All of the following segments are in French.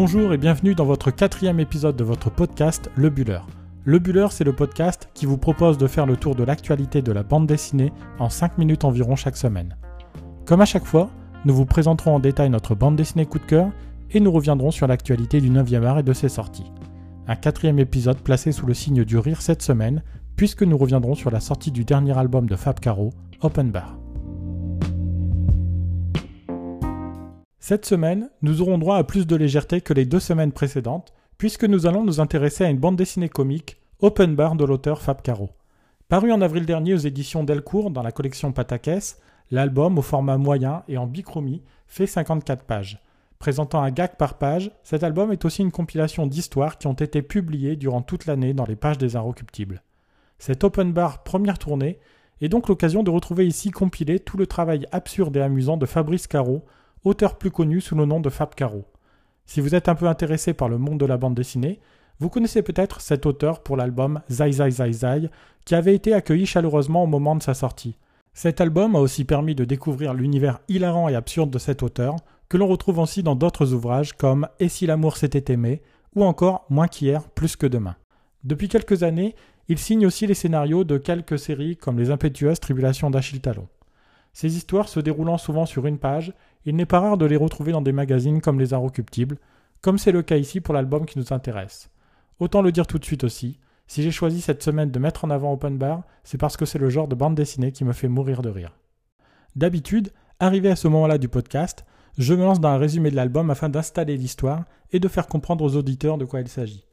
Bonjour et bienvenue dans votre quatrième épisode de votre podcast Le Buller. Le Buller, c'est le podcast qui vous propose de faire le tour de l'actualité de la bande dessinée en 5 minutes environ chaque semaine. Comme à chaque fois, nous vous présenterons en détail notre bande dessinée coup de cœur et nous reviendrons sur l'actualité du 9e art et de ses sorties. Un quatrième épisode placé sous le signe du rire cette semaine, puisque nous reviendrons sur la sortie du dernier album de Fab Caro, Open Bar. Cette semaine, nous aurons droit à plus de légèreté que les deux semaines précédentes, puisque nous allons nous intéresser à une bande dessinée comique, Open Bar de l'auteur Fab Caro. Paru en avril dernier aux éditions Delcourt dans la collection Patakès, l'album, au format moyen et en bichromie, fait 54 pages. Présentant un gag par page, cet album est aussi une compilation d'histoires qui ont été publiées durant toute l'année dans les pages des Inrecuptibles. Cette Open Bar première tournée est donc l'occasion de retrouver ici compilé tout le travail absurde et amusant de Fabrice Caro, auteur plus connu sous le nom de Fab Caro. Si vous êtes un peu intéressé par le monde de la bande dessinée, vous connaissez peut-être cet auteur pour l'album Zai Zai Zai Zai, qui avait été accueilli chaleureusement au moment de sa sortie. Cet album a aussi permis de découvrir l'univers hilarant et absurde de cet auteur, que l'on retrouve aussi dans d'autres ouvrages comme Et si l'amour s'était aimé, ou encore Moins qu'hier, plus que demain. Depuis quelques années, il signe aussi les scénarios de quelques séries comme Les impétueuses tribulations d'Achille Talon. Ces histoires se déroulant souvent sur une page, il n'est pas rare de les retrouver dans des magazines comme Les Inrecuptibles, comme c'est le cas ici pour l'album qui nous intéresse. Autant le dire tout de suite aussi, si j'ai choisi cette semaine de mettre en avant Open Bar, c'est parce que c'est le genre de bande dessinée qui me fait mourir de rire. D'habitude, arrivé à ce moment-là du podcast, je me lance dans un résumé de l'album afin d'installer l'histoire et de faire comprendre aux auditeurs de quoi il s'agit.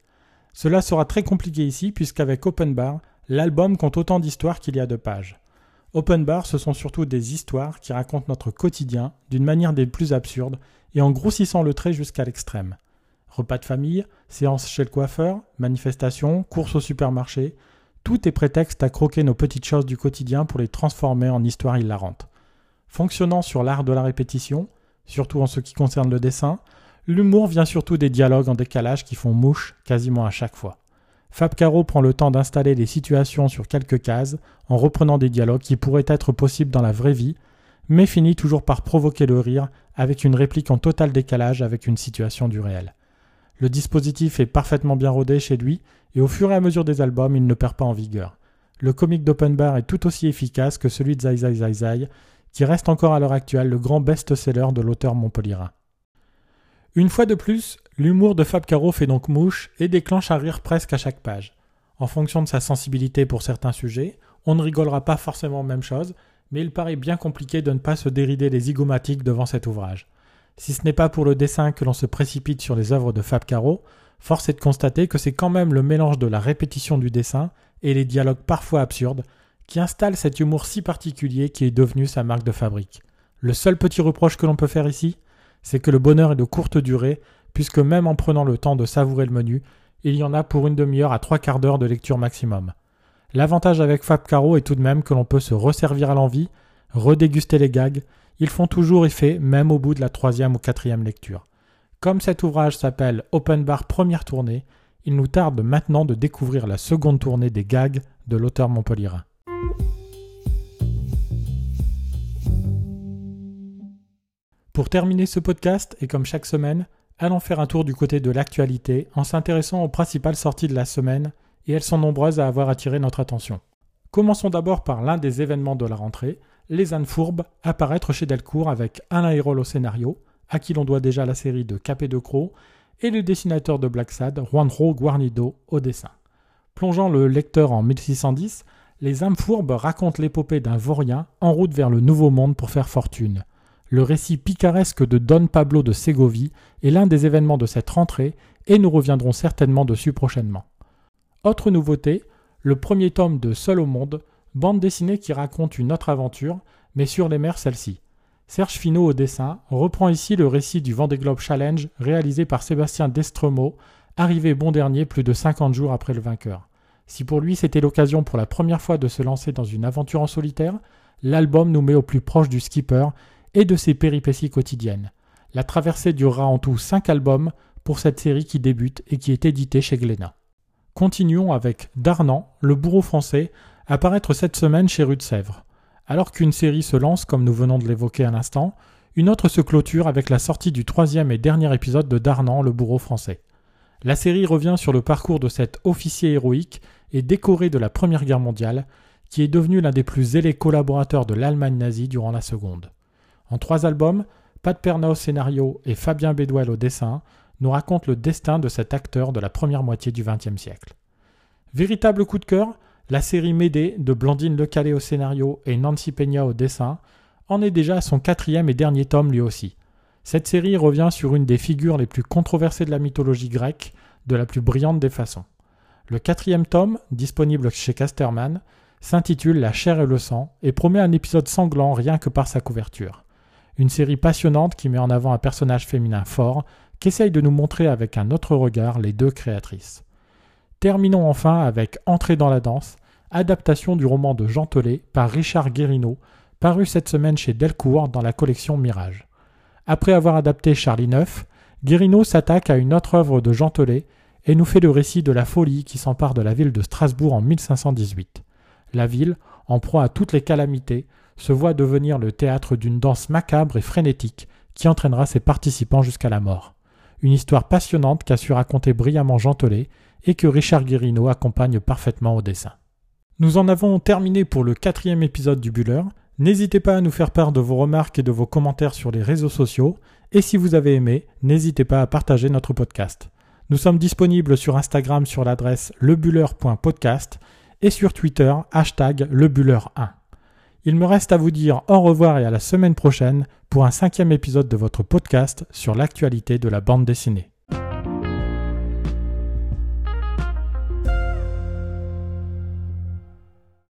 Cela sera très compliqué ici puisqu'avec Open Bar, l'album compte autant d'histoires qu'il y a de pages. Open Bar, ce sont surtout des histoires qui racontent notre quotidien d'une manière des plus absurdes et en grossissant le trait jusqu'à l'extrême. Repas de famille, séances chez le coiffeur, manifestations, courses au supermarché, tout est prétexte à croquer nos petites choses du quotidien pour les transformer en histoires hilarantes. Fonctionnant sur l'art de la répétition, surtout en ce qui concerne le dessin, l'humour vient surtout des dialogues en décalage qui font mouche quasiment à chaque fois. Fab Caro prend le temps d'installer les situations sur quelques cases en reprenant des dialogues qui pourraient être possibles dans la vraie vie, mais finit toujours par provoquer le rire avec une réplique en total décalage avec une situation du réel. Le dispositif est parfaitement bien rodé chez lui et au fur et à mesure des albums, il ne perd pas en vigueur. Le comic d'Open Bar est tout aussi efficace que celui de Zai Zai Zai Zai, qui reste encore à l'heure actuelle le grand best-seller de l'auteur montpellierin. Une fois de plus, l'humour de Fab Caro fait donc mouche et déclenche un rire presque à chaque page. En fonction de sa sensibilité pour certains sujets, on ne rigolera pas forcément même chose, mais il paraît bien compliqué de ne pas se dérider les zygomatiques devant cet ouvrage. Si ce n'est pas pour le dessin que l'on se précipite sur les œuvres de Fab Caro, force est de constater que c'est quand même le mélange de la répétition du dessin et les dialogues parfois absurdes qui installe cet humour si particulier qui est devenu sa marque de fabrique. Le seul petit reproche que l'on peut faire ici, c'est que le bonheur est de courte durée, puisque même en prenant le temps de savourer le menu, il y en a pour une demi-heure à trois quarts d'heure de lecture maximum. L'avantage avec Fab Caro est tout de même que l'on peut se resservir à l'envie, redéguster les gags, ils font toujours effet même au bout de la troisième ou quatrième lecture. Comme cet ouvrage s'appelle Open Bar Première Tournée, il nous tarde maintenant de découvrir la seconde tournée des gags de l'auteur montpellierin. Pour terminer ce podcast, et comme chaque semaine, allons faire un tour du côté de l'actualité en s'intéressant aux principales sorties de la semaine, et elles sont nombreuses à avoir attiré notre attention. Commençons d'abord par l'un des événements de la rentrée, Les ânes fourbes, apparaître chez Delcourt avec Alain Hérol au scénario, à qui l'on doit déjà la série de Capé de Croc, et le dessinateur de Black Sad, Juanro Guarnido, au dessin. Plongeant le lecteur en 1610, les âmes fourbes racontent l'épopée d'un vaurien en route vers le Nouveau Monde pour faire fortune. Le récit picaresque de Don Pablo de Ségovie est l'un des événements de cette rentrée et nous reviendrons certainement dessus prochainement. Autre nouveauté, le premier tome de Seul au monde, bande dessinée qui raconte une autre aventure, mais sur les mers celle-ci. Serge Finot au dessin reprend ici le récit du Vendée Globe Challenge réalisé par Sébastien Destremo, arrivé bon dernier plus de 50 jours après le vainqueur. Si pour lui c'était l'occasion pour la première fois de se lancer dans une aventure en solitaire, l'album nous met au plus proche du skipper et de ses péripéties quotidiennes. La traversée durera en tout 5 albums pour cette série qui débute et qui est éditée chez Glénat. Continuons avec Darnan, le bourreau français, apparaître cette semaine chez Rue de Sèvres. Alors qu'une série se lance, comme nous venons de l'évoquer à l'instant, Une autre se clôture avec la sortie du troisième et dernier épisode de Darnan, le bourreau français. La série revient sur le parcours de cet officier héroïque et décoré de la Première Guerre mondiale, qui est devenu l'un des plus zélés collaborateurs de l'Allemagne nazie durant la Seconde. En trois albums, Pat Perna au scénario et Fabien Bédouel au dessin nous racontent le destin de cet acteur de la première moitié du XXe siècle. Véritable coup de cœur, la série Médée de Blandine Lecalé au scénario et Nancy Peña au dessin en est déjà son quatrième et dernier tome lui aussi. Cette série revient sur une des figures les plus controversées de la mythologie grecque, de la plus brillante des façons. Le quatrième tome, disponible chez Casterman, s'intitule La chair et le sang et promet un épisode sanglant rien que par sa couverture. Une série passionnante qui met en avant un personnage féminin fort, qu'essayent de nous montrer avec un autre regard les deux créatrices. Terminons enfin avec Entrée dans la danse, adaptation du roman de Jean Tollet par Richard Guérino, paru cette semaine chez Delcourt dans la collection Mirage. Après avoir adapté Charlie IX, Guérino s'attaque à une autre œuvre de Jean Tollet et nous fait le récit de la folie qui s'empare de la ville de Strasbourg en 1518. La ville, en proie à toutes les calamités, se voit devenir le théâtre d'une danse macabre et frénétique qui entraînera ses participants jusqu'à la mort. Une histoire passionnante qu'a su raconter brillamment Jean et que Richard Guérino accompagne parfaitement au dessin. Nous en avons terminé pour le quatrième épisode du Buller. N'hésitez pas à nous faire part de vos remarques et de vos commentaires sur les réseaux sociaux. Et si vous avez aimé, n'hésitez pas à partager notre podcast. Nous sommes disponibles sur Instagram sur l'adresse lebuller.podcast et sur Twitter hashtag lebuller1. Il me reste à vous dire au revoir et à la semaine prochaine pour un cinquième épisode de votre podcast sur l'actualité de la bande dessinée.